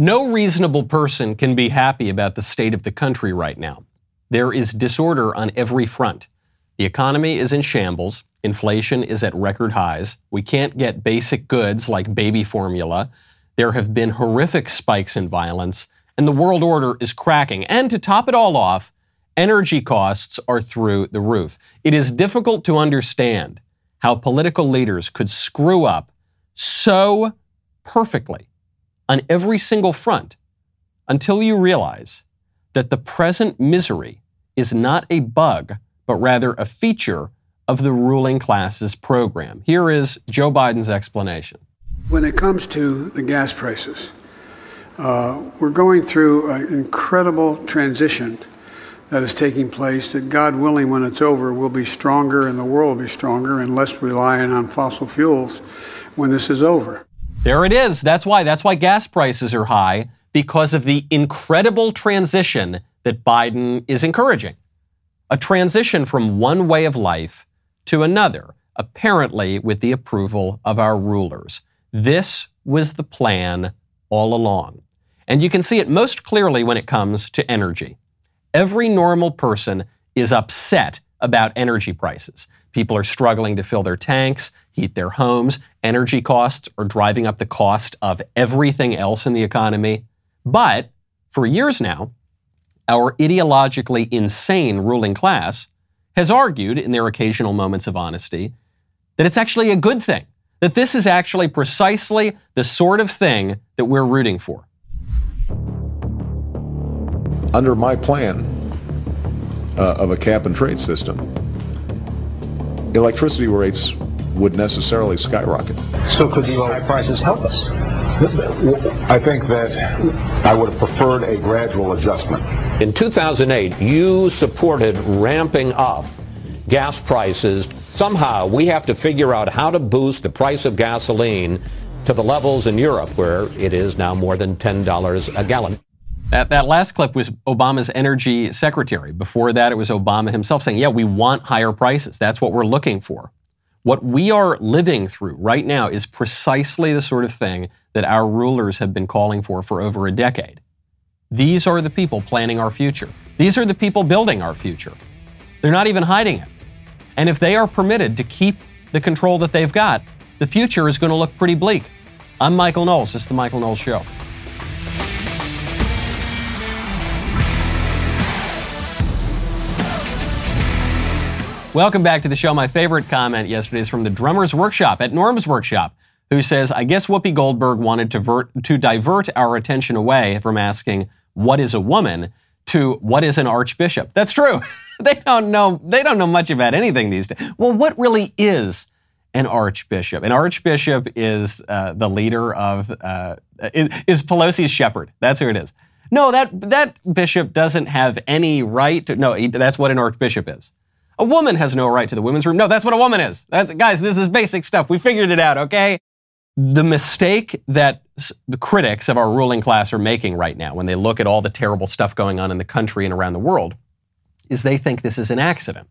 No reasonable person can be happy about the state of the country right now. There is disorder on every front. The economy is in shambles. Inflation is at record highs. We can't get basic goods like baby formula. There have been horrific spikes in violence, and the world order is cracking. And to top it all off, energy costs are through the roof. It is difficult to understand how political leaders could screw up so perfectly on every single front until you realize that the present misery is not a bug, but rather a feature of the ruling class's program. Here is Joe Biden's explanation. When it comes to the gas prices, uh, we're going through an incredible transition that is taking place that, God willing, when it's over, will be stronger and the world will be stronger and less reliant on fossil fuels when this is over. There it is. That's why. That's why gas prices are high because of the incredible transition that Biden is encouraging. A transition from one way of life to another, apparently with the approval of our rulers. This was the plan all along. And you can see it most clearly when it comes to energy. Every normal person is upset about energy prices. People are struggling to fill their tanks, heat their homes. Energy costs are driving up the cost of everything else in the economy. But for years now, our ideologically insane ruling class has argued, in their occasional moments of honesty, that it's actually a good thing, that this is actually precisely the sort of thing that we're rooting for. Under my plan uh, of a cap and trade system, electricity rates would necessarily skyrocket. So could the lower prices help us? I think that I would have preferred a gradual adjustment. In 2008, you supported ramping up gas prices. Somehow we have to figure out how to boost the price of gasoline to the levels in Europe where it is now more than $10 a gallon. That, that last clip was Obama's energy secretary. Before that, it was Obama himself saying, yeah, we want higher prices. That's what we're looking for. What we are living through right now is precisely the sort of thing that our rulers have been calling for for over a decade. These are the people planning our future. These are the people building our future. They're not even hiding it. And if they are permitted to keep the control that they've got, the future is going to look pretty bleak. I'm Michael Knowles. This is The Michael Knowles Show. Welcome back to the show. My favorite comment yesterday is from the Drummer's Workshop at Norm's Workshop, who says, I guess Whoopi Goldberg wanted to, vert, to divert our attention away from asking, what is a woman, to what is an archbishop. That's true. they don't know, they don't know much about anything these days. Well, what really is an archbishop? An archbishop is uh, the leader of, uh, is, is Pelosi's shepherd. That's who it is. No, that, that bishop doesn't have any right to, no, he, that's what an archbishop is. A woman has no right to the women's room. No, that's what a woman is. That's, guys, this is basic stuff. We figured it out, okay? The mistake that the critics of our ruling class are making right now when they look at all the terrible stuff going on in the country and around the world is they think this is an accident.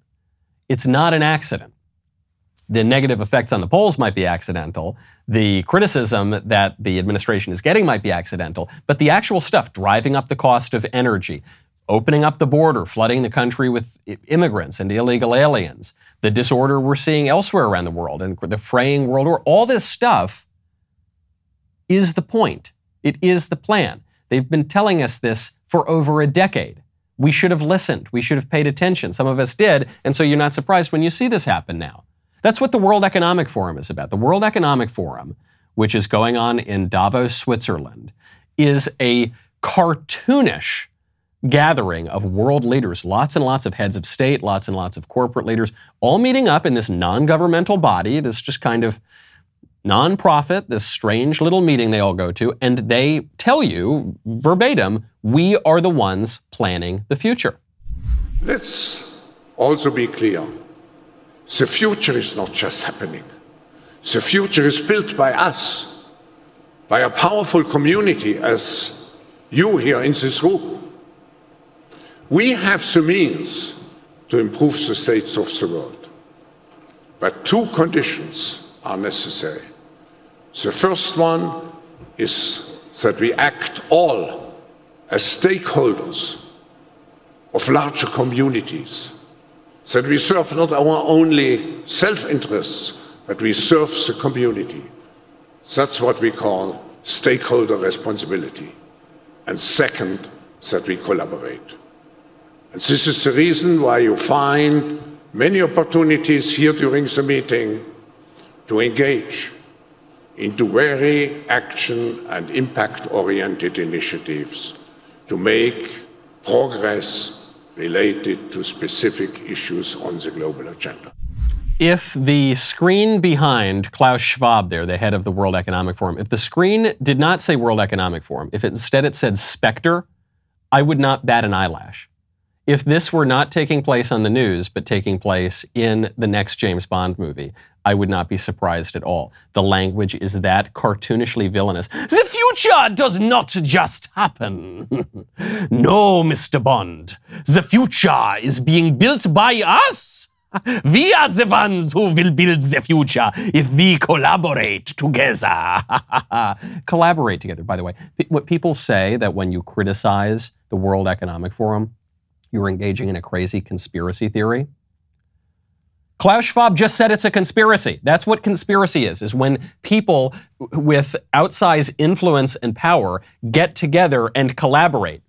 It's not an accident. The negative effects on the polls might be accidental. The criticism that the administration is getting might be accidental. But the actual stuff driving up the cost of energy, opening up the border, flooding the country with immigrants and illegal aliens, the disorder we're seeing elsewhere around the world, and the fraying world war, all this stuff is the point. It is the plan. They've been telling us this for over a decade. We should have listened. We should have paid attention. Some of us did, and so you're not surprised when you see this happen now. That's what the World Economic Forum is about. The World Economic Forum, which is going on in Davos, Switzerland, is a cartoonish gathering of world leaders, lots and lots of heads of state, lots and lots of corporate leaders, all meeting up in this non governmental body, this just kind of nonprofit, this strange little meeting they all go to, and they tell you verbatim, we are the ones planning the future. Let's also be clear the future is not just happening, the future is built by us, by a powerful community as you here in this room. We have the means to improve the states of the world. But two conditions are necessary. The first one is that we act all as stakeholders of larger communities, that we serve not our only self interests, but we serve the community. That's what we call stakeholder responsibility. And second, that we collaborate. This is the reason why you find many opportunities here during the meeting to engage into very action and impact oriented initiatives to make progress related to specific issues on the global agenda. If the screen behind Klaus Schwab there, the head of the World Economic Forum, if the screen did not say World Economic Forum, if instead it said Spectre, I would not bat an eyelash. If this were not taking place on the news, but taking place in the next James Bond movie, I would not be surprised at all. The language is that cartoonishly villainous. The future does not just happen. no, Mr. Bond. The future is being built by us. We are the ones who will build the future if we collaborate together. collaborate together, by the way. What people say that when you criticize the World Economic Forum, you're engaging in a crazy conspiracy theory. Klaus Schwab just said it's a conspiracy. That's what conspiracy is, is when people with outsized influence and power get together and collaborate,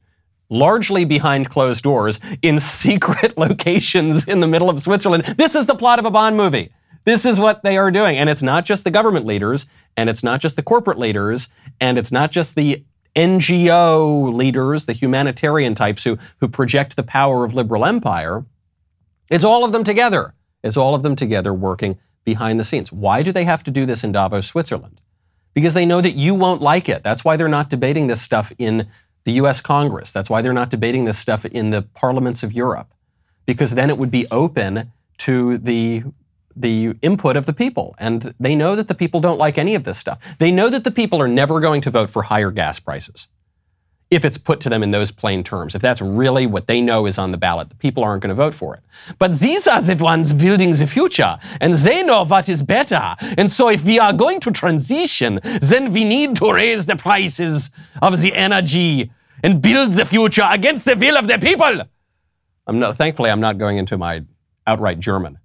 largely behind closed doors, in secret locations in the middle of Switzerland. This is the plot of a Bond movie. This is what they are doing. And it's not just the government leaders, and it's not just the corporate leaders, and it's not just the NGO leaders, the humanitarian types who, who project the power of liberal empire. It's all of them together. It's all of them together working behind the scenes. Why do they have to do this in Davos, Switzerland? Because they know that you won't like it. That's why they're not debating this stuff in the US Congress. That's why they're not debating this stuff in the parliaments of Europe. Because then it would be open to the the input of the people. And they know that the people don't like any of this stuff. They know that the people are never going to vote for higher gas prices if it's put to them in those plain terms. If that's really what they know is on the ballot, the people aren't going to vote for it. But these are the ones building the future, and they know what is better. And so if we are going to transition, then we need to raise the prices of the energy and build the future against the will of the people. I'm not, thankfully, I'm not going into my outright German.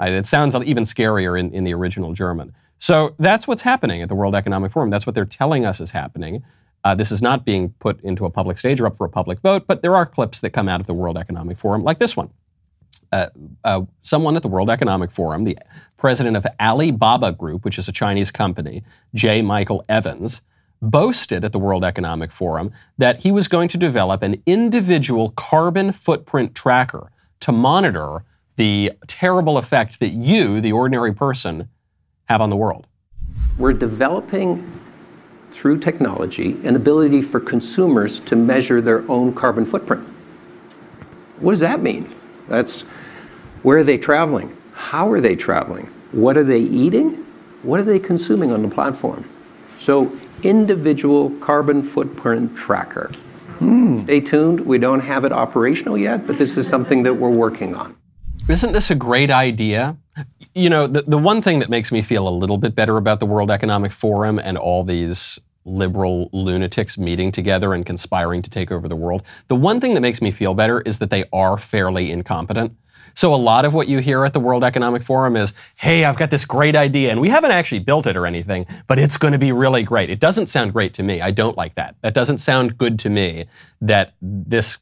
It sounds even scarier in, in the original German. So that's what's happening at the World Economic Forum. That's what they're telling us is happening. Uh, this is not being put into a public stage or up for a public vote, but there are clips that come out of the World Economic Forum, like this one. Uh, uh, someone at the World Economic Forum, the president of Alibaba Group, which is a Chinese company, J. Michael Evans, boasted at the World Economic Forum that he was going to develop an individual carbon footprint tracker to monitor the terrible effect that you, the ordinary person, have on the world. We're developing through technology, an ability for consumers to measure their own carbon footprint. What does that mean? That's where are they traveling? How are they traveling? What are they eating? What are they consuming on the platform? So, individual carbon footprint tracker. Mm. Stay tuned. We don't have it operational yet, but this is something that we're working on. Isn't this a great idea? You know, the, the one thing that makes me feel a little bit better about the World Economic Forum and all these liberal lunatics meeting together and conspiring to take over the world. The one thing that makes me feel better is that they are fairly incompetent. So a lot of what you hear at the World Economic Forum is, hey, I've got this great idea, and we haven't actually built it or anything, but it's going to be really great. It doesn't sound great to me. I don't like that. That doesn't sound good to me that this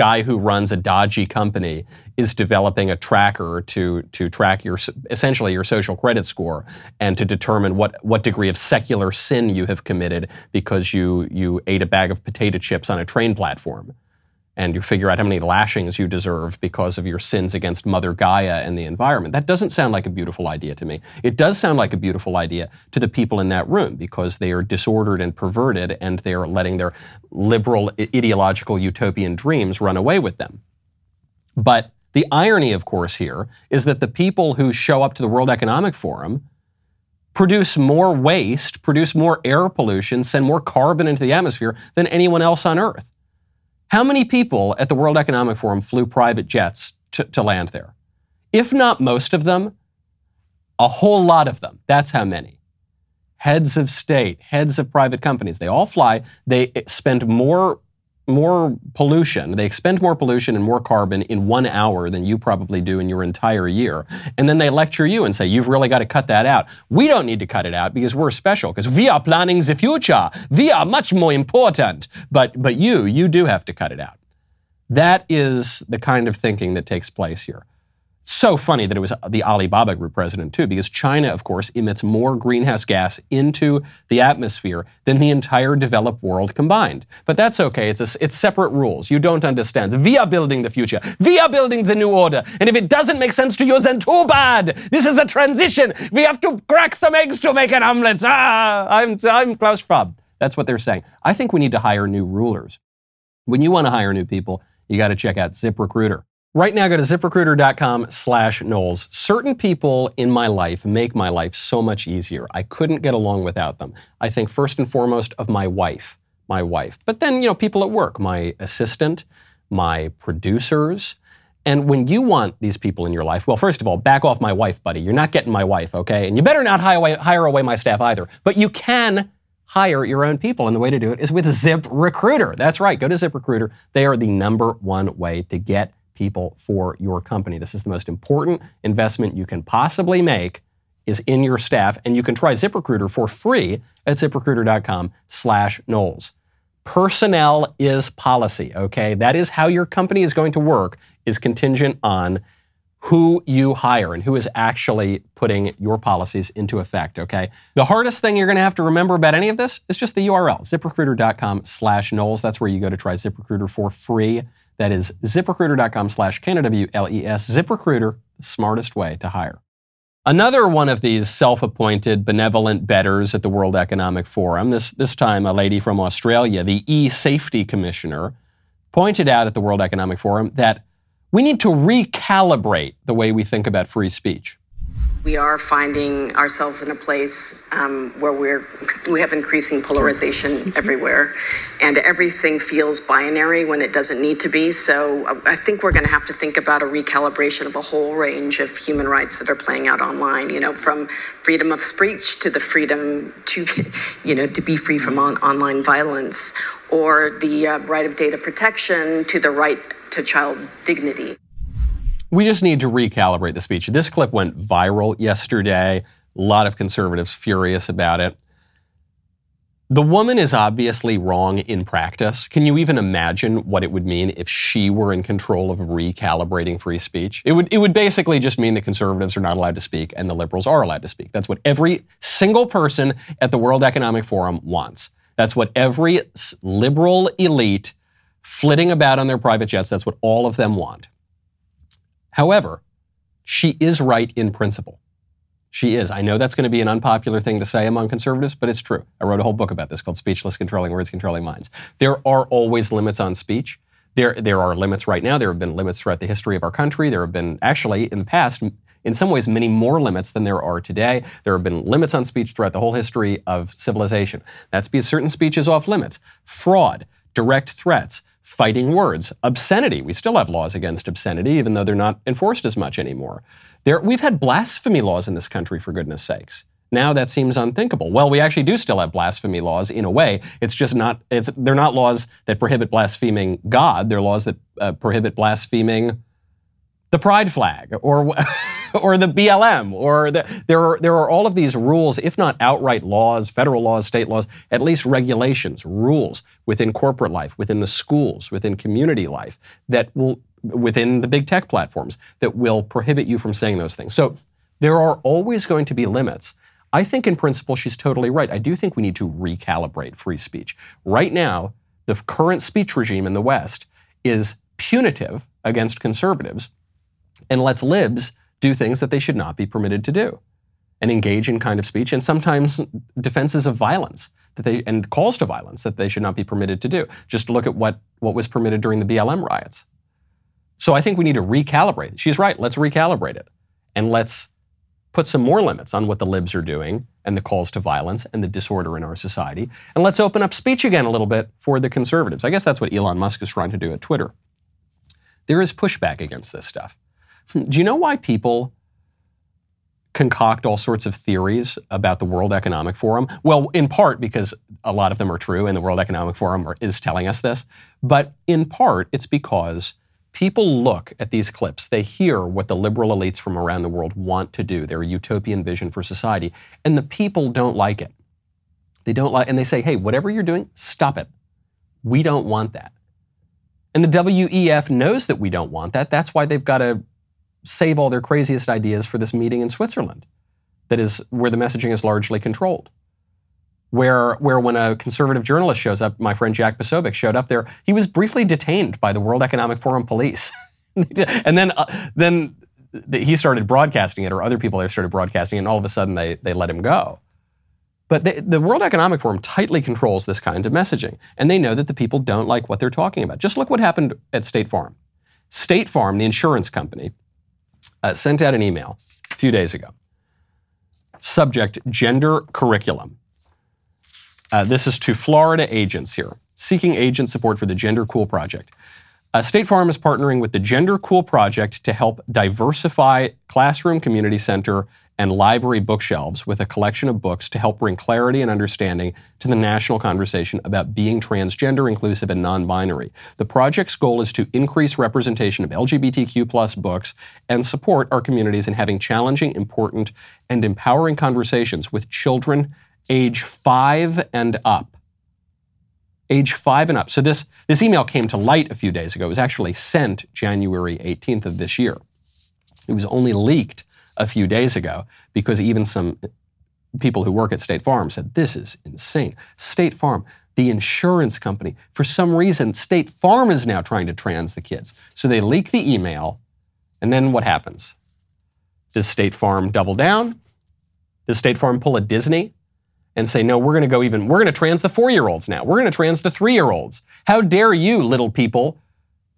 guy who runs a dodgy company is developing a tracker to to track your essentially your social credit score and to determine what what degree of secular sin you have committed because you you ate a bag of potato chips on a train platform and you figure out how many lashings you deserve because of your sins against Mother Gaia and the environment. That doesn't sound like a beautiful idea to me. It does sound like a beautiful idea to the people in that room because they are disordered and perverted and they are letting their liberal, ideological, utopian dreams run away with them. But the irony, of course, here is that the people who show up to the World Economic Forum produce more waste, produce more air pollution, send more carbon into the atmosphere than anyone else on Earth. How many people at the World Economic Forum flew private jets to, to land there? If not most of them, a whole lot of them. That's how many. heads of state, heads of private companies. They all fly. They eh, spend more more pollution. They expend more pollution and more carbon in one hour than you probably do in your entire year. And then they lecture you and say, you've really got to cut that out. We don't need to cut it out because we're special, because we are planning the future. We are much more important. But, but you, you do have to cut it out. That is the kind of thinking that takes place here so funny that it was the Alibaba Group president, too, because China, of course, emits more greenhouse gas into the atmosphere than the entire developed world combined. But that's okay. It's, a, it's separate rules. You don't understand. We are building the future. We are building the new order. And if it doesn't make sense to you, then too bad. This is a transition. We have to crack some eggs to make an omelet. Ah, I'm, I'm Klaus Schwab. That's what they're saying. I think we need to hire new rulers. When you want to hire new people, you got to check out ZipRecruiter. Right now, go to ziprecruiter.com slash Knowles. Certain people in my life make my life so much easier. I couldn't get along without them. I think first and foremost of my wife, my wife. But then, you know, people at work, my assistant, my producers. And when you want these people in your life, well, first of all, back off my wife, buddy. You're not getting my wife, okay? And you better not hire away, hire away my staff either. But you can hire your own people. And the way to do it is with ZipRecruiter. That's right. Go to ZipRecruiter. They are the number one way to get people for your company. This is the most important investment you can possibly make is in your staff, and you can try ZipRecruiter for free at ziprecruiter.com slash Knowles. Personnel is policy, okay? That is how your company is going to work, is contingent on who you hire and who is actually putting your policies into effect, okay? The hardest thing you're gonna have to remember about any of this is just the URL, ziprecruiter.com slash Knowles. That's where you go to try ZipRecruiter for free. That is ziprecruiter.com slash K-N-O-W-L-E-S. ZipRecruiter, the smartest way to hire. Another one of these self-appointed benevolent betters at the World Economic Forum, this, this time a lady from Australia, the e-safety commissioner, pointed out at the World Economic Forum that we need to recalibrate the way we think about free speech. We are finding ourselves in a place um, where we're we have increasing polarization everywhere, and everything feels binary when it doesn't need to be. So I think we're going to have to think about a recalibration of a whole range of human rights that are playing out online. You know, from freedom of speech to the freedom to, you know, to be free from on- online violence, or the uh, right of data protection to the right to child dignity. We just need to recalibrate the speech. This clip went viral yesterday. A lot of conservatives furious about it. The woman is obviously wrong in practice. Can you even imagine what it would mean if she were in control of recalibrating free speech? It would, it would basically just mean that conservatives are not allowed to speak and the liberals are allowed to speak. That's what every single person at the World Economic Forum wants. That's what every liberal elite flitting about on their private jets, that's what all of them want. However, she is right in principle. She is. I know that's going to be an unpopular thing to say among conservatives, but it's true. I wrote a whole book about this called Speechless Controlling Words, Controlling Minds. There are always limits on speech. There, there are limits right now. There have been limits throughout the history of our country. There have been, actually, in the past, in some ways, many more limits than there are today. There have been limits on speech throughout the whole history of civilization. That's because certain speech is off limits. Fraud, direct threats, fighting words, obscenity. We still have laws against obscenity, even though they're not enforced as much anymore. There, we've had blasphemy laws in this country, for goodness sakes. Now that seems unthinkable. Well, we actually do still have blasphemy laws in a way. It's just not. It's they're not laws that prohibit blaspheming God. They're laws that uh, prohibit blaspheming the pride flag or or the BLM or the, there are there are all of these rules if not outright laws federal laws state laws at least regulations rules within corporate life within the schools within community life that will within the big tech platforms that will prohibit you from saying those things. So there are always going to be limits. I think in principle she's totally right. I do think we need to recalibrate free speech. Right now the current speech regime in the west is punitive against conservatives and lets libs do things that they should not be permitted to do and engage in kind of speech and sometimes defenses of violence that they and calls to violence that they should not be permitted to do. Just look at what, what was permitted during the BLM riots. So I think we need to recalibrate. She's right. Let's recalibrate it. And let's put some more limits on what the libs are doing and the calls to violence and the disorder in our society. And let's open up speech again a little bit for the conservatives. I guess that's what Elon Musk is trying to do at Twitter. There is pushback against this stuff. Do you know why people concoct all sorts of theories about the World Economic Forum. Well, in part because a lot of them are true, and the World Economic Forum is telling us this, but in part it's because people look at these clips, they hear what the liberal elites from around the world want to do, their utopian vision for society, and the people don't like it. They don't like, and they say, hey, whatever you're doing, stop it. We don't want that. And the WEF knows that we don't want that. That's why they've got to save all their craziest ideas for this meeting in Switzerland, that is where the messaging is largely controlled. Where, where when a conservative journalist shows up, my friend Jack Posobiec showed up there, he was briefly detained by the World Economic Forum police. and then, uh, then he started broadcasting it, or other people there started broadcasting it, and all of a sudden they, they let him go. But the, the, World Economic Forum tightly controls this kind of messaging, and they know that the people don't like what they're talking about. Just look what happened at State Farm. State Farm, the insurance company, uh, sent out an email a few days ago. Subject Gender Curriculum. Uh, this is to Florida agents here, seeking agent support for the Gender Cool Project. Uh, State Farm is partnering with the Gender Cool Project to help diversify classroom community center and library bookshelves with a collection of books to help bring clarity and understanding to the national conversation about being transgender, inclusive, and non binary. The project's goal is to increase representation of LGBTQ plus books and support our communities in having challenging, important, and empowering conversations with children age five and up. Age five and up. So this, this email came to light a few days ago. It was actually sent January 18th of this year. It was only leaked a few days ago because even some people who work at State Farm said, This is insane. State Farm, the insurance company, for some reason, State Farm is now trying to trans the kids. So they leak the email, and then what happens? Does State Farm double down? Does State Farm pull a Disney and say, no, we're going to go even, we're going to trans the four year olds now. We're going to trans the three year olds. How dare you, little people,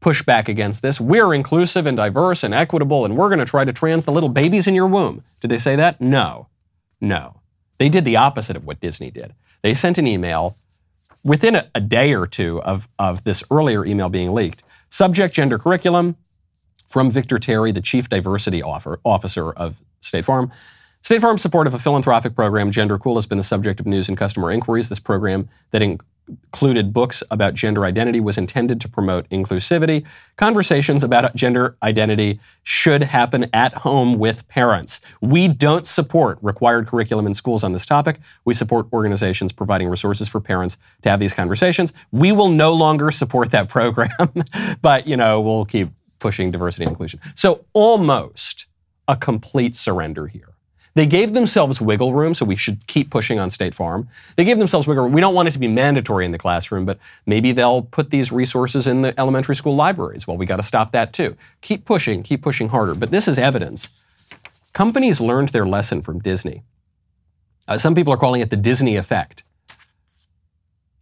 push back against this. We're inclusive and diverse and equitable, and we're going to try to trans the little babies in your womb. Did they say that? No. No. They did the opposite of what Disney did. They sent an email within a, a day or two of, of this earlier email being leaked. Subject gender curriculum from Victor Terry, the chief diversity offer, officer of State Farm. State Farm's support of a philanthropic program, Gender Cool, has been the subject of news and customer inquiries. This program that in, included books about gender identity was intended to promote inclusivity. Conversations about gender identity should happen at home with parents. We don't support required curriculum in schools on this topic. We support organizations providing resources for parents to have these conversations. We will no longer support that program, but you know, we'll keep pushing diversity and inclusion. So almost a complete surrender here. They gave themselves wiggle room, so we should keep pushing on State Farm. They gave themselves wiggle room. We don't want it to be mandatory in the classroom, but maybe they'll put these resources in the elementary school libraries. Well, we got to stop that too. Keep pushing, keep pushing harder. But this is evidence. Companies learned their lesson from Disney. Uh, some people are calling it the Disney effect.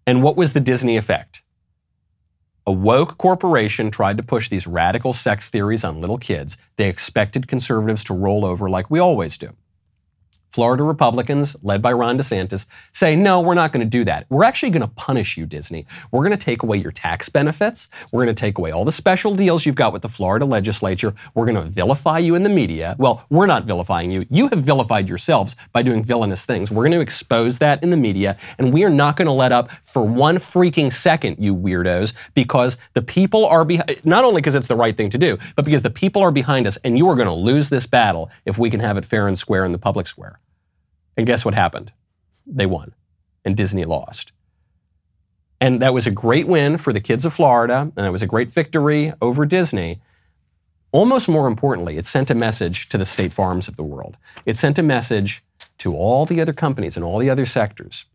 And what was the Disney effect? A woke corporation tried to push these radical sex theories on little kids. They expected conservatives to roll over like we always do. Florida Republicans, led by Ron DeSantis, say, no, we're not going to do that. We're actually going to punish you, Disney. We're going to take away your tax benefits. We're going to take away all the special deals you've got with the Florida legislature. We're going to vilify you in the media. Well, we're not vilifying you. You have vilified yourselves by doing villainous things. We're going to expose that in the media, and we are not going to let up for one freaking second, you weirdos, because the people are behind, not only because it's the right thing to do, but because the people are behind us, and you are going to lose this battle if we can have it fair and square in the public square. And guess what happened? They won, and Disney lost. And that was a great win for the kids of Florida, and it was a great victory over Disney. Almost more importantly, it sent a message to the state farms of the world. It sent a message to all the other companies and all the other sectors.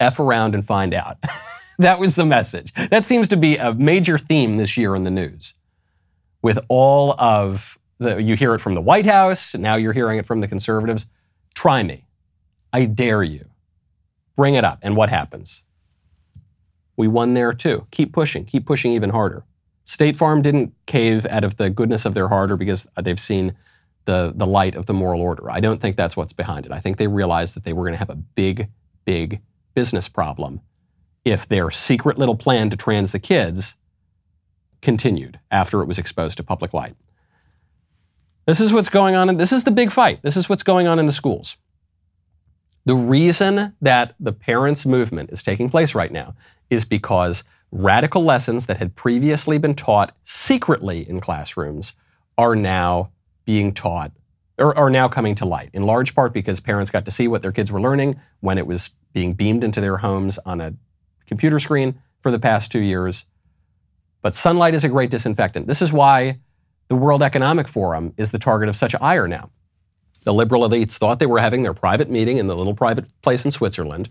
F around and find out. that was the message. That seems to be a major theme this year in the news. With all of the, you hear it from the White House, now you're hearing it from the conservatives. Try me. I dare you. Bring it up. And what happens? We won there too. Keep pushing. Keep pushing even harder. State Farm didn't cave out of the goodness of their heart or because they've seen the, the light of the moral order. I don't think that's what's behind it. I think they realized that they were going to have a big, big business problem if their secret little plan to trans the kids continued after it was exposed to public light. This is what's going on. In, this is the big fight. This is what's going on in the schools. The reason that the parents' movement is taking place right now is because radical lessons that had previously been taught secretly in classrooms are now being taught or are now coming to light, in large part because parents got to see what their kids were learning when it was being beamed into their homes on a computer screen for the past two years. But sunlight is a great disinfectant. This is why the World Economic Forum is the target of such ire now. The liberal elites thought they were having their private meeting in the little private place in Switzerland.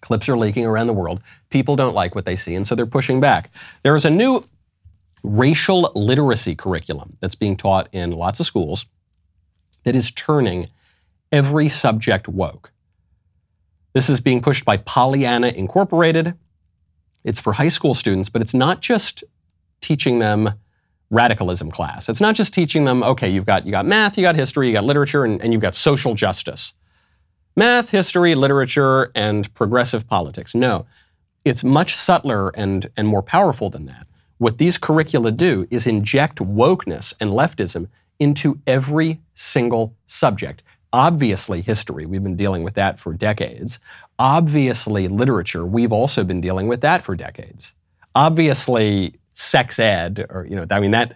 Clips are leaking around the world. People don't like what they see, and so they're pushing back. There is a new racial literacy curriculum that's being taught in lots of schools that is turning every subject woke. This is being pushed by Pollyanna Incorporated. It's for high school students, but it's not just teaching them radicalism class. It's not just teaching them, okay, you've got, you got math, you got history, you got literature, and, and you've got social justice. Math, history, literature, and progressive politics. No, it's much subtler and, and more powerful than that. What these curricula do is inject wokeness and leftism into every single subject. Obviously, history, we've been dealing with that for decades. Obviously, literature, we've also been dealing with that for decades. Obviously, sex ed, or, you know, I mean, that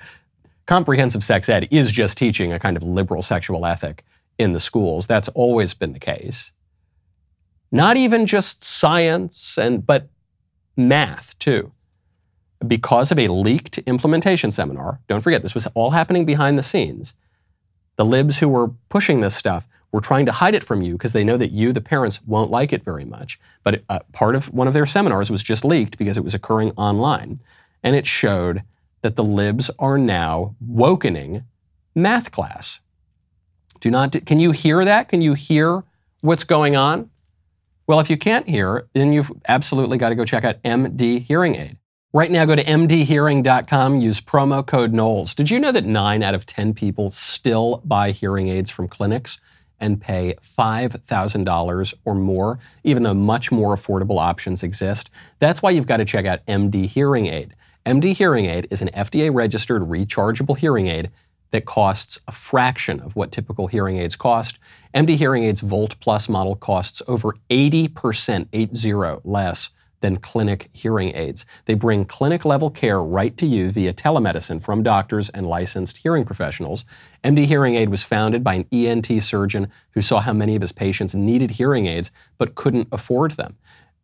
comprehensive sex ed is just teaching a kind of liberal sexual ethic in the schools. That's always been the case. Not even just science and but math too. Because of a leaked implementation seminar, don't forget this was all happening behind the scenes. The libs who were pushing this stuff were trying to hide it from you because they know that you, the parents, won't like it very much. But uh, part of one of their seminars was just leaked because it was occurring online and it showed that the libs are now wokening math class. Do not, can you hear that? Can you hear what's going on? Well, if you can't hear, then you've absolutely got to go check out MD Hearing Aid. Right now, go to mdhearing.com, use promo code Knowles. Did you know that 9 out of 10 people still buy hearing aids from clinics and pay $5,000 or more, even though much more affordable options exist? That's why you've got to check out MD Hearing Aid. MD Hearing Aid is an FDA registered rechargeable hearing aid that costs a fraction of what typical hearing aids cost. MD Hearing Aid's Volt Plus model costs over 80%, 80 less than clinic hearing aids. They bring clinic level care right to you via telemedicine from doctors and licensed hearing professionals. MD Hearing Aid was founded by an ENT surgeon who saw how many of his patients needed hearing aids but couldn't afford them.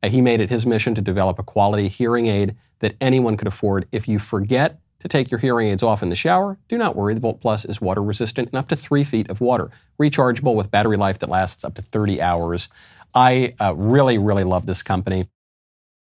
He made it his mission to develop a quality hearing aid that anyone could afford. If you forget to take your hearing aids off in the shower, do not worry. The Volt Plus is water resistant and up to three feet of water, rechargeable with battery life that lasts up to 30 hours. I uh, really, really love this company.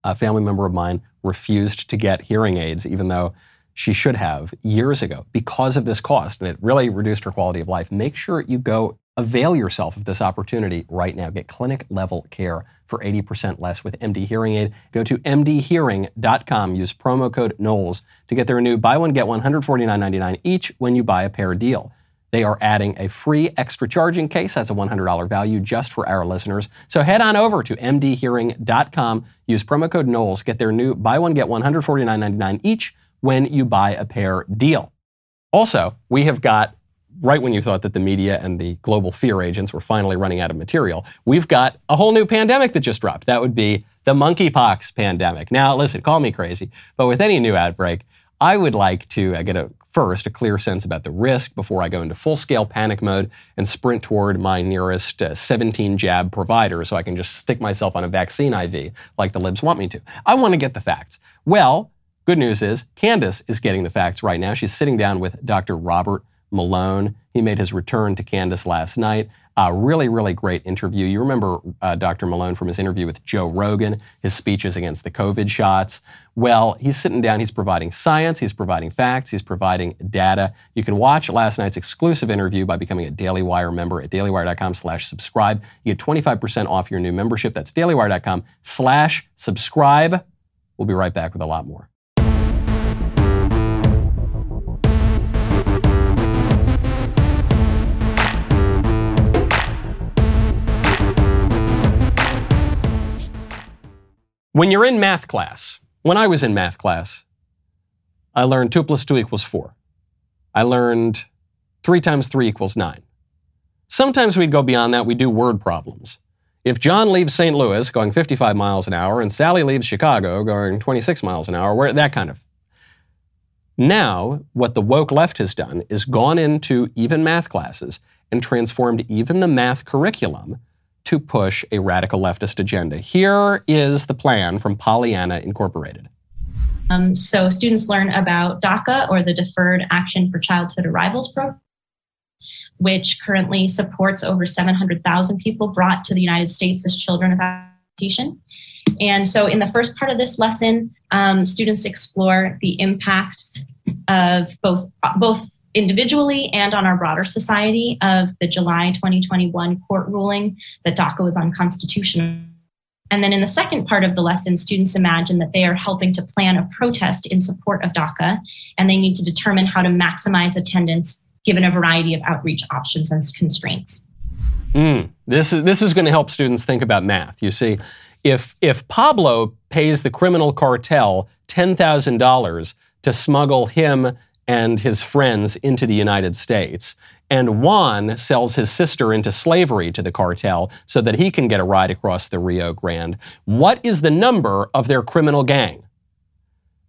A family member of mine refused to get hearing aids, even though she should have years ago because of this cost, and it really reduced her quality of life. Make sure you go avail yourself of this opportunity right now. Get clinic level care for 80% less with MD Hearing Aid. Go to mdhearing.com, use promo code Knowles to get their new buy one, get one $149.99 each when you buy a pair deal. They are adding a free extra charging case. That's a $100 value just for our listeners. So head on over to mdhearing.com, use promo code Knowles, get their new buy one, get one $149.99 each when you buy a pair deal. Also, we have got right when you thought that the media and the global fear agents were finally running out of material, we've got a whole new pandemic that just dropped. That would be the monkeypox pandemic. Now, listen, call me crazy, but with any new outbreak, I would like to uh, get a first a clear sense about the risk before I go into full scale panic mode and sprint toward my nearest uh, 17 jab provider so I can just stick myself on a vaccine IV like the libs want me to. I want to get the facts. Well, good news is Candace is getting the facts right now. She's sitting down with Dr. Robert Malone. He made his return to Candace last night. A really, really great interview. You remember uh, Dr. Malone from his interview with Joe Rogan, his speeches against the COVID shots. Well, he's sitting down, he's providing science, he's providing facts, he's providing data. You can watch last night's exclusive interview by becoming a Daily Wire member at dailywire.com slash subscribe. You get 25% off your new membership. That's dailywire.com slash subscribe. We'll be right back with a lot more. When you're in math class, when I was in math class, I learned 2 plus 2 equals 4. I learned 3 times 3 equals 9. Sometimes we'd go beyond that, we do word problems. If John leaves St. Louis going 55 miles an hour and Sally leaves Chicago going 26 miles an hour, where that kind of. Now, what the woke left has done is gone into even math classes and transformed even the math curriculum to push a radical leftist agenda. Here is the plan from Pollyanna Incorporated. Um, so students learn about DACA or the Deferred Action for Childhood Arrivals program which currently supports over 700,000 people brought to the United States as children of adoption. And so, in the first part of this lesson, um, students explore the impacts of both both individually and on our broader society of the July 2021 court ruling that DACA was unconstitutional. And then in the second part of the lesson, students imagine that they are helping to plan a protest in support of DACA, and they need to determine how to maximize attendance given a variety of outreach options and constraints. Mm, this is this is going to help students think about math. You see, if if Pablo pays the criminal cartel ten thousand dollars to smuggle him and his friends into the United States, and Juan sells his sister into slavery to the cartel so that he can get a ride across the Rio Grande, what is the number of their criminal gang?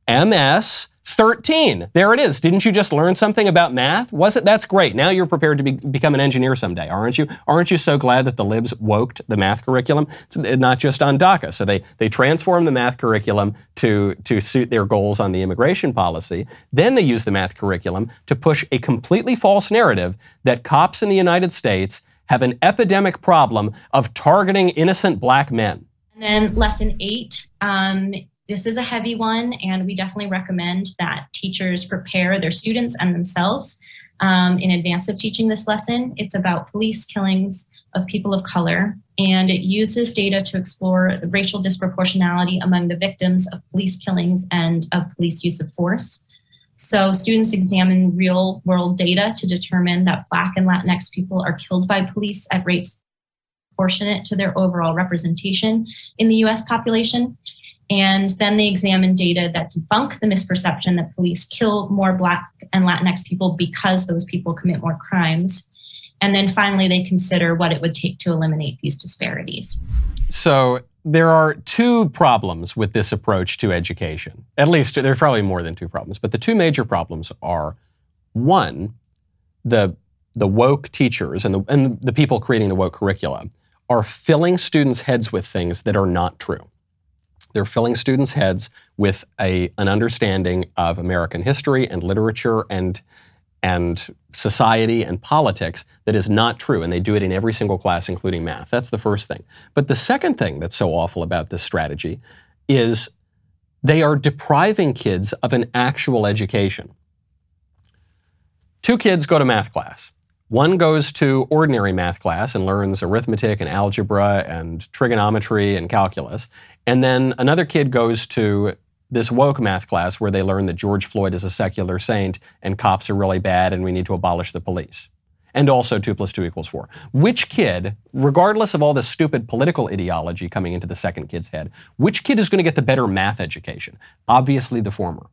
MS 13. There it is. Didn't you just learn something about math? Was it? That's great. Now you're prepared to be, become an engineer someday, aren't you? Aren't you so glad that the libs woked the math curriculum? It's not just on DACA. So they, they transform the math curriculum to, to suit their goals on the immigration policy. Then they use the math curriculum to push a completely false narrative that cops in the United States have an epidemic problem of targeting innocent black men. And then lesson eight um, this is a heavy one, and we definitely recommend that teachers prepare their students and themselves um, in advance of teaching this lesson. It's about police killings of people of color, and it uses data to explore the racial disproportionality among the victims of police killings and of police use of force. So, students examine real world data to determine that Black and Latinx people are killed by police at rates proportionate to their overall representation in the US population. And then they examine data that debunk the misperception that police kill more Black and Latinx people because those people commit more crimes. And then finally, they consider what it would take to eliminate these disparities. So there are two problems with this approach to education. At least there are probably more than two problems, but the two major problems are one, the the woke teachers and the, and the people creating the woke curricula are filling students' heads with things that are not true. They're filling students' heads with a, an understanding of American history and literature and, and society and politics that is not true. And they do it in every single class, including math. That's the first thing. But the second thing that's so awful about this strategy is they are depriving kids of an actual education. Two kids go to math class. One goes to ordinary math class and learns arithmetic and algebra and trigonometry and calculus. And then another kid goes to this woke math class where they learn that George Floyd is a secular saint and cops are really bad and we need to abolish the police. And also 2 plus 2 equals 4. Which kid, regardless of all this stupid political ideology coming into the second kid's head, which kid is going to get the better math education? Obviously the former.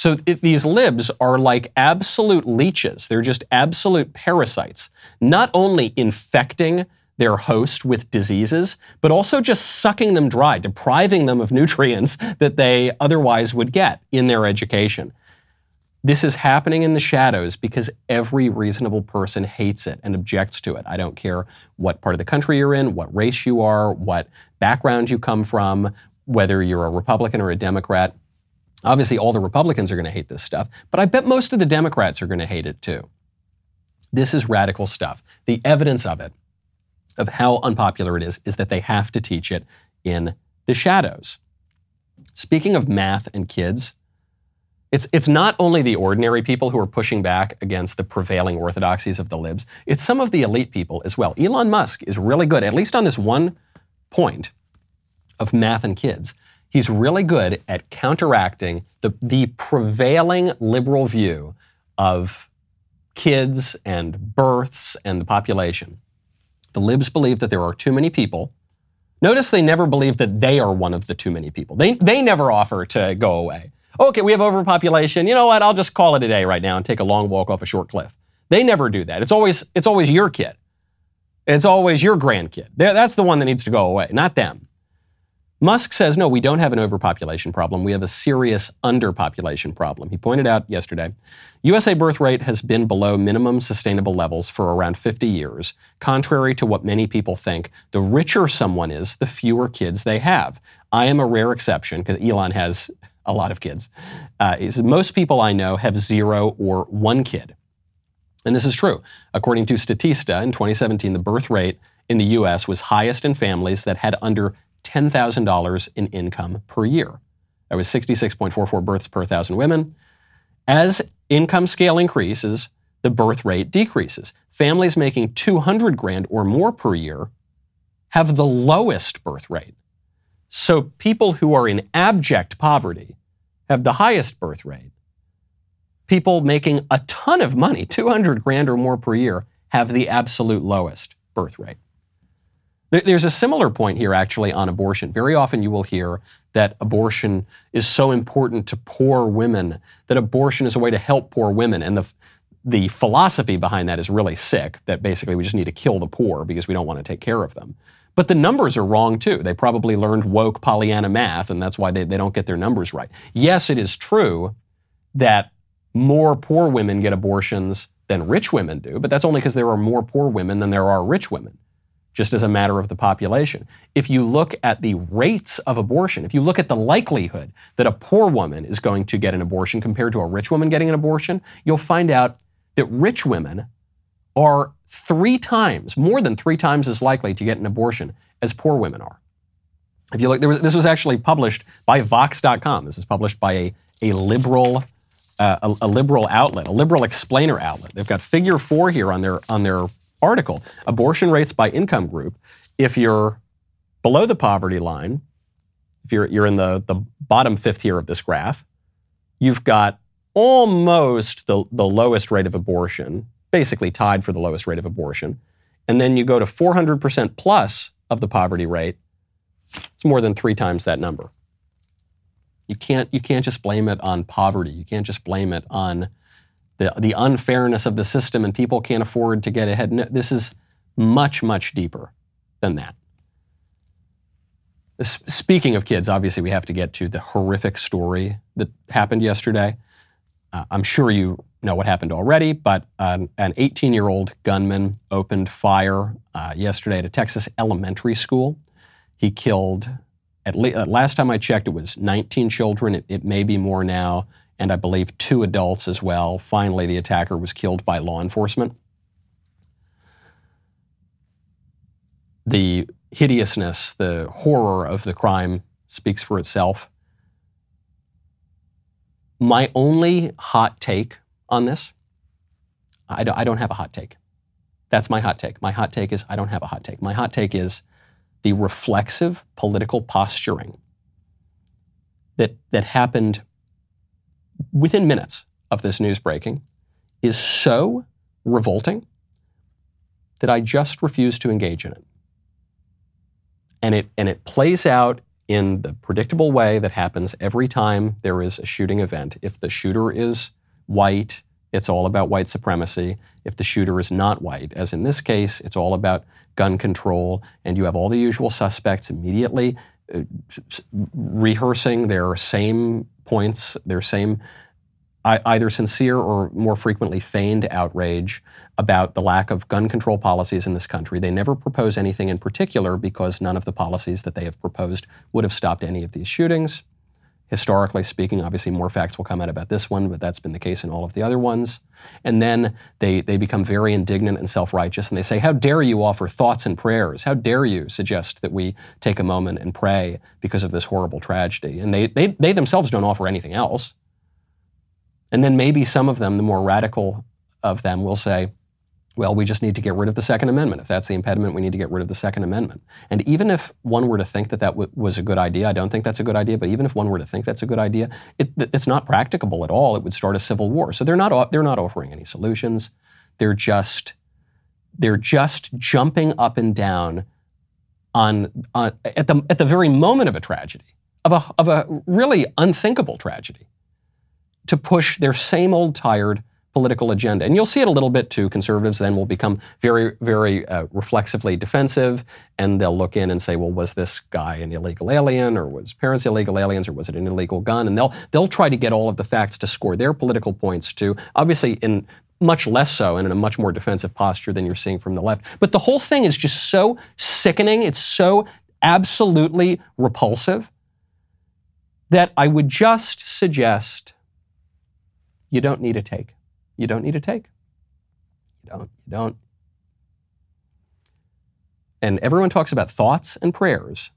So these libs are like absolute leeches. They're just absolute parasites, not only infecting their host with diseases, but also just sucking them dry, depriving them of nutrients that they otherwise would get in their education. This is happening in the shadows because every reasonable person hates it and objects to it. I don't care what part of the country you're in, what race you are, what background you come from, whether you're a Republican or a Democrat. Obviously, all the Republicans are going to hate this stuff, but I bet most of the Democrats are going to hate it too. This is radical stuff. The evidence of it, of how unpopular it is, is that they have to teach it in the shadows. Speaking of math and kids, it's, it's not only the ordinary people who are pushing back against the prevailing orthodoxies of the libs, it's some of the elite people as well. Elon Musk is really good, at least on this one point of math and kids he's really good at counteracting the, the prevailing liberal view of kids and births and the population. The libs believe that there are too many people. Notice they never believe that they are one of the too many people. They, they never offer to go away. Okay, we have overpopulation. You know what? I'll just call it a day right now and take a long walk off a short cliff. They never do that. It's always it's always your kid. It's always your grandkid. That's the one that needs to go away, not them. Musk says, no, we don't have an overpopulation problem. We have a serious underpopulation problem. He pointed out yesterday USA birth rate has been below minimum sustainable levels for around 50 years. Contrary to what many people think, the richer someone is, the fewer kids they have. I am a rare exception because Elon has a lot of kids. Uh, most people I know have zero or one kid. And this is true. According to Statista, in 2017, the birth rate in the US was highest in families that had under $10,000 in income per year. That was 66.44 births per thousand women. As income scale increases, the birth rate decreases. Families making 200 grand or more per year have the lowest birth rate. So people who are in abject poverty have the highest birth rate. People making a ton of money, 200 grand or more per year, have the absolute lowest birth rate. There's a similar point here, actually, on abortion. Very often you will hear that abortion is so important to poor women, that abortion is a way to help poor women. And the, the philosophy behind that is really sick, that basically we just need to kill the poor because we don't want to take care of them. But the numbers are wrong too. They probably learned woke Pollyanna math, and that's why they, they don't get their numbers right. Yes, it is true that more poor women get abortions than rich women do, but that's only because there are more poor women than there are rich women just as a matter of the population. If you look at the rates of abortion, if you look at the likelihood that a poor woman is going to get an abortion compared to a rich woman getting an abortion, you'll find out that rich women are three times, more than three times as likely to get an abortion as poor women are. If you look, was, this was actually published by Vox.com. This is published by a, a liberal uh, a, a, liberal outlet, a liberal explainer outlet. They've got figure four here on their on their article abortion rates by income group. If you're below the poverty line, if you're, you're in the, the bottom fifth here of this graph, you've got almost the, the lowest rate of abortion, basically tied for the lowest rate of abortion. And then you go to 400% plus of the poverty rate, it's more than three times that number. You can't, you can't just blame it on poverty. You can't just blame it on the, the unfairness of the system and people can't afford to get ahead. No, this is much, much deeper than that. Speaking of kids, obviously, we have to get to the horrific story that happened yesterday. Uh, I'm sure you know what happened already, but um, an 18 year old gunman opened fire uh, yesterday at a Texas elementary school. He killed, at le- uh, last time I checked, it was 19 children. It, it may be more now and I believe two adults as well. Finally, the attacker was killed by law enforcement. The hideousness, the horror of the crime speaks for itself. My only hot take on this, I don't, have a hot take. That's my hot take. My hot take is I don't have a hot take. My hot take is the reflexive political posturing that, that happened within minutes of this news breaking is so revolting that I just refuse to engage in it. And it, and it plays out in the predictable way that happens every time there is a shooting event. If the shooter is white, it's all about white supremacy. If the shooter is not white, as in this case, it's all about gun control, and you have all the usual suspects immediately uh, rehearsing their same points, their same either sincere or more frequently feigned outrage about the lack of gun control policies in this country. They never propose anything in particular because none of the policies that they have proposed would have stopped any of these shootings. Historically speaking, obviously more facts will come out about this one, but that's been the case in all of the other ones. And then they, they become very indignant and self righteous and they say, How dare you offer thoughts and prayers? How dare you suggest that we take a moment and pray because of this horrible tragedy? And they, they, they themselves don't offer anything else. And then maybe some of them, the more radical of them, will say, well, we just need to get rid of the Second Amendment. If that's the impediment, we need to get rid of the Second Amendment. And even if one were to think that that w- was a good idea, I don't think that's a good idea, but even if one were to think that's a good idea, it, it's not practicable at all. It would start a civil war. So they're not, they're not offering any solutions. They're just, they're just jumping up and down on, on at, the, at the very moment of a tragedy, of a, of a really unthinkable tragedy to push their same old tired political agenda. And you'll see it a little bit too. Conservatives then will become very, very uh, reflexively defensive, and they'll look in and say, "Well, was this guy an illegal alien, or was parents illegal aliens, or was it an illegal gun?" And they'll they'll try to get all of the facts to score their political points too. Obviously, in much less so and in a much more defensive posture than you're seeing from the left. But the whole thing is just so sickening. It's so absolutely repulsive that I would just suggest you don't need a take you don't need to take. You don't. You don't. And everyone talks about thoughts and prayers.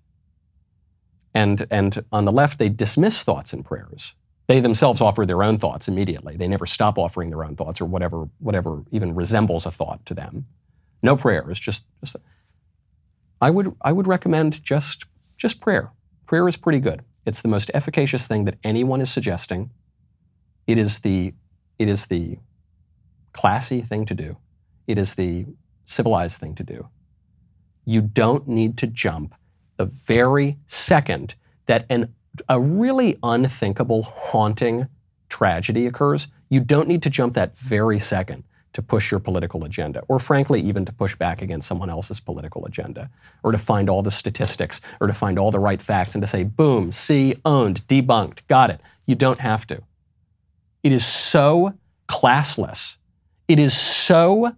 And, and on the left, they dismiss thoughts and prayers. They themselves offer their own thoughts immediately. They never stop offering their own thoughts or whatever, whatever even resembles a thought to them. No prayers, just, just I would, I would recommend just, just prayer. Prayer is pretty good. It's the most efficacious thing that anyone is suggesting. It is the, it is the classy thing to do. It is the civilized thing to do. You don't need to jump the very second that an, a really unthinkable, haunting tragedy occurs. You don't need to jump that very second to push your political agenda, or frankly, even to push back against someone else's political agenda, or to find all the statistics, or to find all the right facts and to say, boom, see, owned, debunked, got it. You don't have to. It is so classless it is so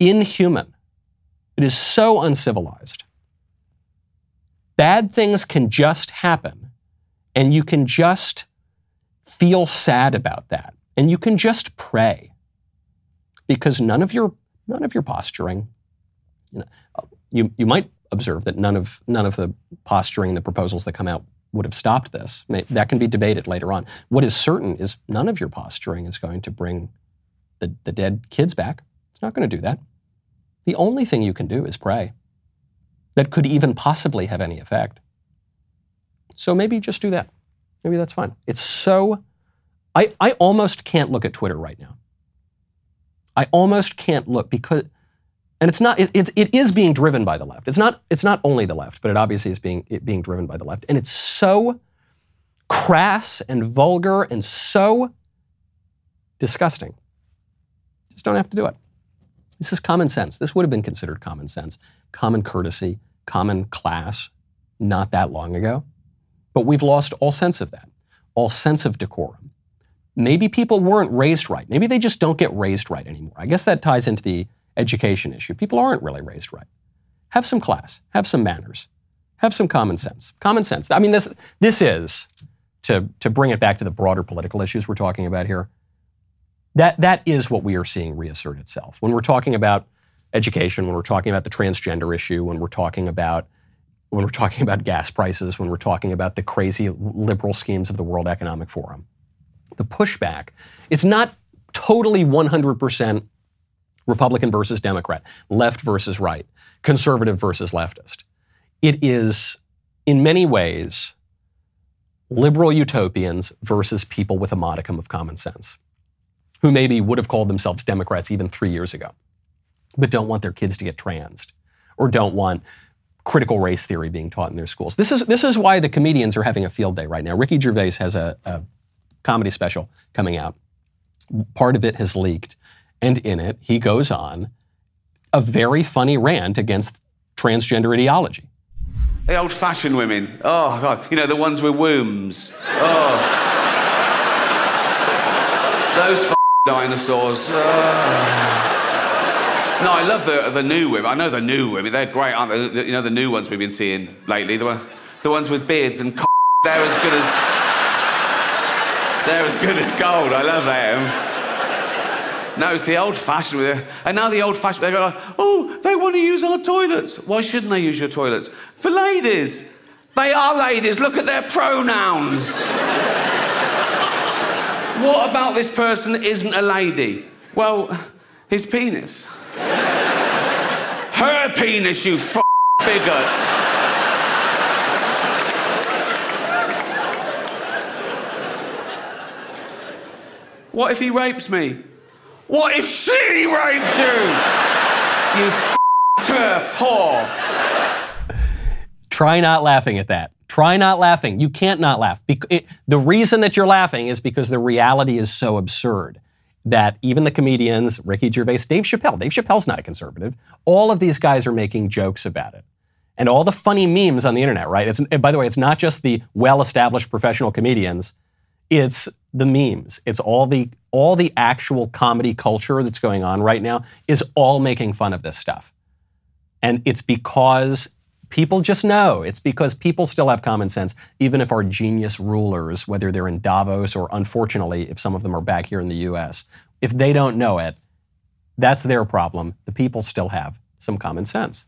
inhuman. It is so uncivilized. Bad things can just happen, and you can just feel sad about that. And you can just pray because none of your, none of your posturing, you, know, you, you might observe that none of, none of the posturing, the proposals that come out would have stopped this. That can be debated later on. What is certain is none of your posturing is going to bring the, the dead kids back. It's not going to do that. The only thing you can do is pray that could even possibly have any effect. So maybe just do that. Maybe that's fine. It's so, I, I almost can't look at Twitter right now. I almost can't look because, and it's not, it, it, it is being driven by the left. It's not, it's not only the left, but it obviously is being, it being driven by the left. And it's so crass and vulgar and so disgusting just don't have to do it. This is common sense. This would have been considered common sense, common courtesy, common class not that long ago. But we've lost all sense of that, all sense of decorum. Maybe people weren't raised right. Maybe they just don't get raised right anymore. I guess that ties into the education issue. People aren't really raised right. Have some class, have some manners, have some common sense. Common sense. I mean, this, this is, to, to bring it back to the broader political issues we're talking about here, that, that is what we are seeing reassert itself. When we're talking about education, when we're talking about the transgender issue, when we're talking about when we're talking about gas prices, when we're talking about the crazy liberal schemes of the World Economic Forum. The pushback, it's not totally 100% Republican versus Democrat, left versus right, conservative versus leftist. It is, in many ways, liberal utopians versus people with a modicum of common sense who maybe would have called themselves Democrats even three years ago, but don't want their kids to get transed or don't want critical race theory being taught in their schools. This is, this is why the comedians are having a field day right now. Ricky Gervais has a, a comedy special coming out. Part of it has leaked, and in it, he goes on a very funny rant against transgender ideology. The old fashioned women. Oh, God. You know, the ones with wombs. Oh. Those dinosaurs. Uh... No, I love the, the new women. I know the new women. They're great, aren't they? You know, the new ones we've been seeing lately. The, the ones with beards and they're as good as... They're as good as gold. I love them. No, it's the old-fashioned. And now the old-fashioned, they go oh, they want to use our toilets. Why shouldn't they use your toilets? For ladies. They are ladies. Look at their pronouns. What about this person isn't a lady? Well, his penis. Her penis, you f bigot. What if he rapes me? What if she rapes you? You f TERF whore. Try not laughing at that. Try not laughing. You can't not laugh. It- the reason that you're laughing is because the reality is so absurd that even the comedians, Ricky Gervais, Dave Chappelle, Dave Chappelle's not a conservative. All of these guys are making jokes about it. And all the funny memes on the internet, right? It's, by the way, it's not just the well-established professional comedians. It's the memes. It's all the all the actual comedy culture that's going on right now is all making fun of this stuff. And it's because people just know. It's because people still have common sense, even if our genius rulers, whether they're in Davos or unfortunately, if some of them are back here in the US, if they don't know it, that's their problem. The people still have some common sense.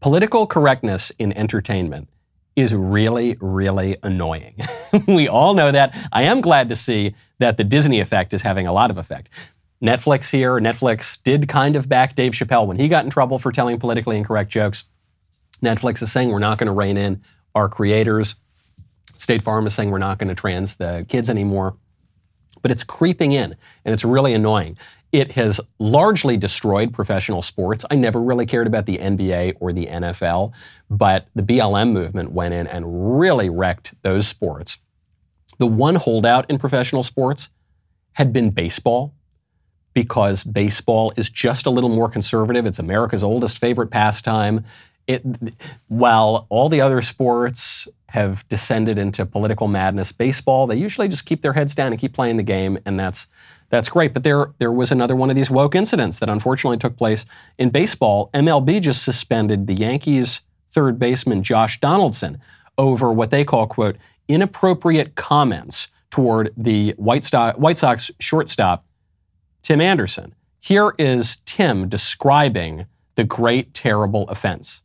Political correctness in entertainment is really, really annoying. we all know that. I am glad to see that the Disney effect is having a lot of effect. Netflix here, Netflix did kind of back Dave Chappelle when he got in trouble for telling politically incorrect jokes. Netflix is saying we're not going to rein in our creators. State Farm is saying we're not going to trans the kids anymore. But it's creeping in, and it's really annoying. It has largely destroyed professional sports. I never really cared about the NBA or the NFL, but the BLM movement went in and really wrecked those sports. The one holdout in professional sports had been baseball because baseball is just a little more conservative. It's America's oldest favorite pastime. It, while all the other sports have descended into political madness, baseball, they usually just keep their heads down and keep playing the game, and that's that's great. But there, there was another one of these woke incidents that unfortunately took place in baseball. MLB just suspended the Yankees third baseman Josh Donaldson over what they call, quote, inappropriate comments toward the White, White Sox shortstop, Tim Anderson. Here is Tim describing the great, terrible offense.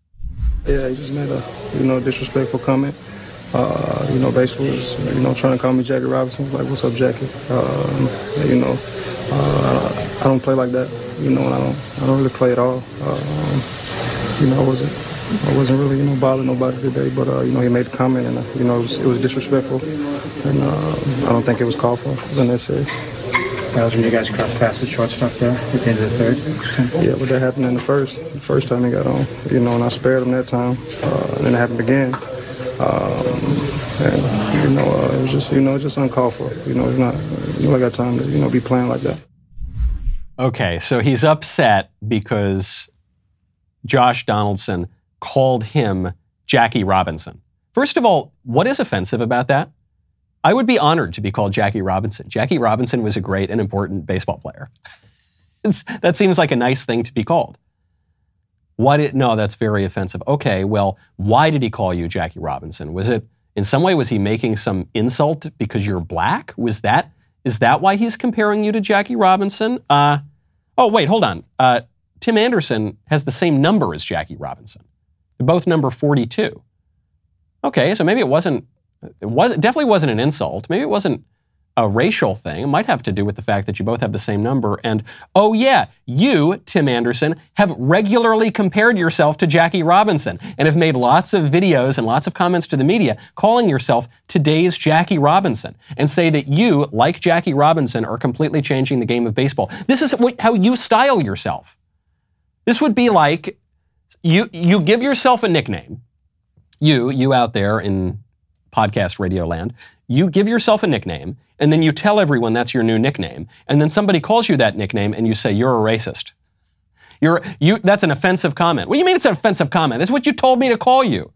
Yeah, he just made a, you know, disrespectful comment. Uh, you know, basically was, you know, trying to call me Jackie Robinson. Like, what's up, Jackie? Um, you know, uh, I don't play like that. You know, I don't, I don't really play at all. Um, you know, I wasn't, I wasn't really, you know, bothering nobody today. But uh, you know, he made a comment, and uh, you know, it was, it was disrespectful, and uh, I don't think it was called for. It was unnecessary. That was when you guys crossed paths with shortstop there at the end of the third. Yeah, but that happened in the first. The first time he got on, you know, and I spared him that time. Uh, and then it happened again. Um, and you know, uh, it was just, you know, just uncalled for. You know, it's not. You know, I got time to, you know, be playing like that. Okay, so he's upset because Josh Donaldson called him Jackie Robinson. First of all, what is offensive about that? I would be honored to be called Jackie Robinson. Jackie Robinson was a great and important baseball player. that seems like a nice thing to be called. Did no? That's very offensive. Okay, well, why did he call you Jackie Robinson? Was it in some way was he making some insult because you're black? Was that is that why he's comparing you to Jackie Robinson? Uh, oh wait, hold on. Uh, Tim Anderson has the same number as Jackie Robinson. They're both number 42. Okay, so maybe it wasn't it was it definitely wasn't an insult. Maybe it wasn't a racial thing. It might have to do with the fact that you both have the same number. And oh, yeah, you, Tim Anderson, have regularly compared yourself to Jackie Robinson and have made lots of videos and lots of comments to the media calling yourself today's Jackie Robinson and say that you, like Jackie Robinson, are completely changing the game of baseball. This is how you style yourself. This would be like you, you give yourself a nickname. You, you out there in podcast radio land, you give yourself a nickname and then you tell everyone that's your new nickname. And then somebody calls you that nickname and you say, you're a racist. You're, you, that's an offensive comment. What do you mean it's an offensive comment? It's what you told me to call you.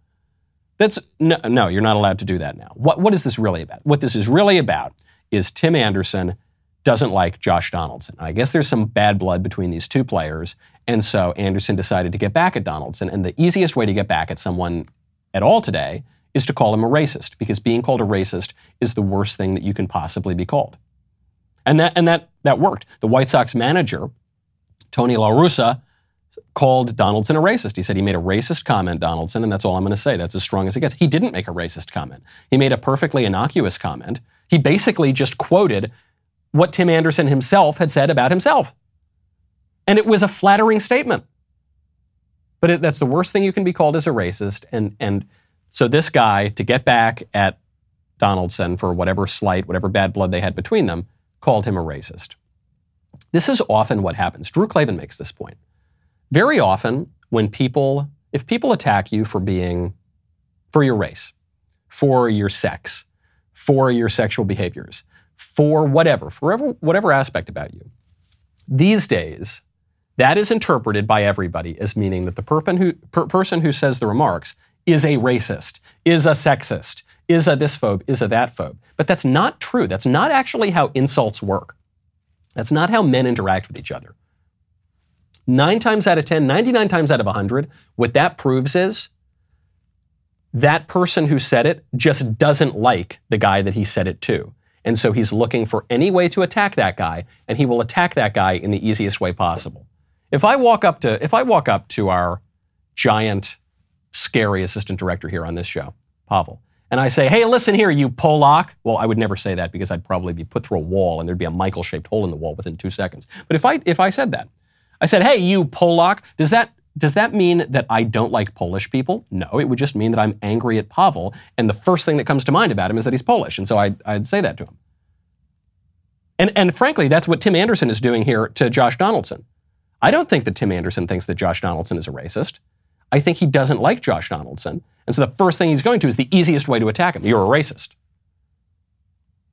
That's, no, no, you're not allowed to do that now. What, what is this really about? What this is really about is Tim Anderson doesn't like Josh Donaldson. I guess there's some bad blood between these two players. And so Anderson decided to get back at Donaldson. And the easiest way to get back at someone at all today is to call him a racist because being called a racist is the worst thing that you can possibly be called. And that, and that, that worked. The White Sox manager, Tony La Russa, called Donaldson a racist. He said he made a racist comment, Donaldson, and that's all I'm going to say. That's as strong as it gets. He didn't make a racist comment. He made a perfectly innocuous comment. He basically just quoted what Tim Anderson himself had said about himself. And it was a flattering statement. But it, that's the worst thing you can be called as a racist. And, and so this guy, to get back at Donaldson for whatever slight, whatever bad blood they had between them, called him a racist. This is often what happens. Drew Klavan makes this point. Very often, when people, if people attack you for being for your race, for your sex, for your sexual behaviors, for whatever, for whatever, aspect about you. These days, that is interpreted by everybody as meaning that the per- who, per- person who says the remarks is a racist, is a sexist, is a this phobe, is a that phobe. But that's not true. That's not actually how insults work. That's not how men interact with each other. Nine times out of 10, 99 times out of 100, what that proves is that person who said it just doesn't like the guy that he said it to. And so he's looking for any way to attack that guy, and he will attack that guy in the easiest way possible. If I walk up to if I walk up to our giant, scary assistant director here on this show, Pavel, and I say, "Hey, listen here, you Polak." Well, I would never say that because I'd probably be put through a wall, and there'd be a Michael-shaped hole in the wall within two seconds. But if I if I said that, I said, "Hey, you Polak," does that does that mean that I don't like Polish people? No, it would just mean that I'm angry at Pavel, and the first thing that comes to mind about him is that he's Polish, and so I, I'd say that to him. And, and frankly, that's what Tim Anderson is doing here to Josh Donaldson. I don't think that Tim Anderson thinks that Josh Donaldson is a racist. I think he doesn't like Josh Donaldson. And so the first thing he's going to is the easiest way to attack him. You're a racist.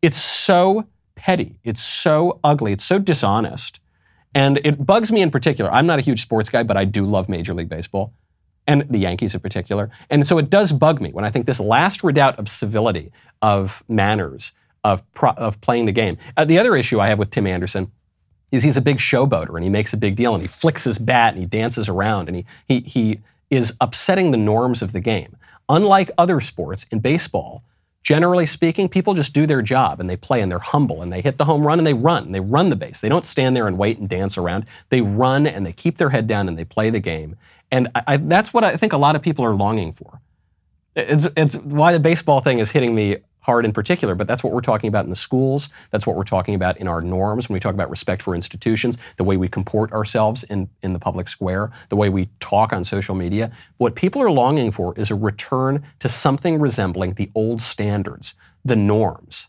It's so petty. It's so ugly. It's so dishonest. And it bugs me in particular. I'm not a huge sports guy, but I do love Major League Baseball and the Yankees in particular. And so it does bug me when I think this last redoubt of civility, of manners, of, pro- of playing the game. Uh, the other issue I have with Tim Anderson is he's a big showboater and he makes a big deal and he flicks his bat and he dances around and he, he, he is upsetting the norms of the game. Unlike other sports, in baseball, generally speaking, people just do their job and they play and they're humble and they hit the home run and they run and they run the base. They don't stand there and wait and dance around. They run and they keep their head down and they play the game. And I, I, that's what I think a lot of people are longing for. It's, it's why the baseball thing is hitting me hard in particular, but that's what we're talking about in the schools. That's what we're talking about in our norms when we talk about respect for institutions, the way we comport ourselves in, in the public square, the way we talk on social media. What people are longing for is a return to something resembling the old standards, the norms.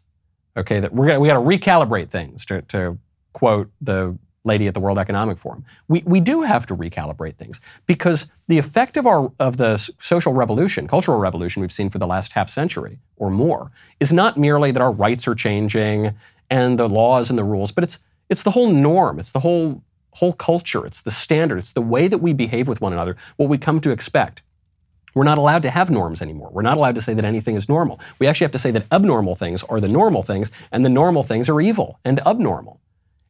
Okay, that we're gonna, we got to recalibrate things to, to quote the lady at the World Economic Forum. We, we do have to recalibrate things because the effect of, our, of the social revolution, cultural revolution we've seen for the last half century or more, is not merely that our rights are changing and the laws and the rules, but it's, it's the whole norm, it's the whole, whole culture, it's the standard, it's the way that we behave with one another, what we come to expect. We're not allowed to have norms anymore. We're not allowed to say that anything is normal. We actually have to say that abnormal things are the normal things, and the normal things are evil and abnormal.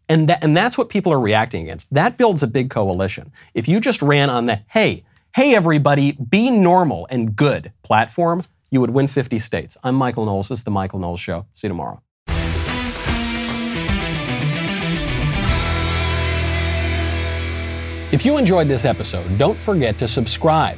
And, that, and that's what people are reacting against. That builds a big coalition. If you just ran on the, hey, hey, everybody, be normal and good platform, you would win 50 states. I'm Michael Knowles. This is The Michael Knowles Show. See you tomorrow. If you enjoyed this episode, don't forget to subscribe.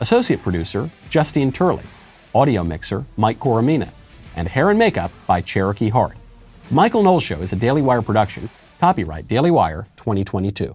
associate producer Justine Turley, audio mixer Mike Coromina, and hair and makeup by Cherokee Hart. Michael Knowles Show is a Daily Wire production, copyright Daily Wire 2022.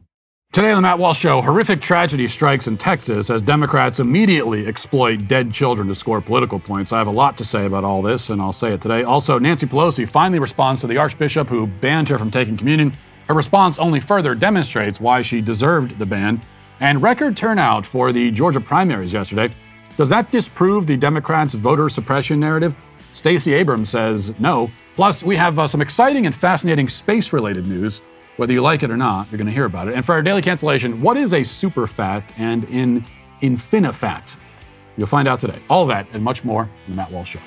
Today on the Matt Walsh Show, horrific tragedy strikes in Texas as Democrats immediately exploit dead children to score political points. I have a lot to say about all this, and I'll say it today. Also, Nancy Pelosi finally responds to the Archbishop who banned her from taking communion. Her response only further demonstrates why she deserved the ban. And record turnout for the Georgia primaries yesterday. Does that disprove the Democrats' voter suppression narrative? Stacey Abrams says no. Plus, we have uh, some exciting and fascinating space related news. Whether you like it or not, you're going to hear about it. And for our daily cancellation, what is a super fat and an infinifat? You'll find out today. All that and much more in the Matt Walsh Show.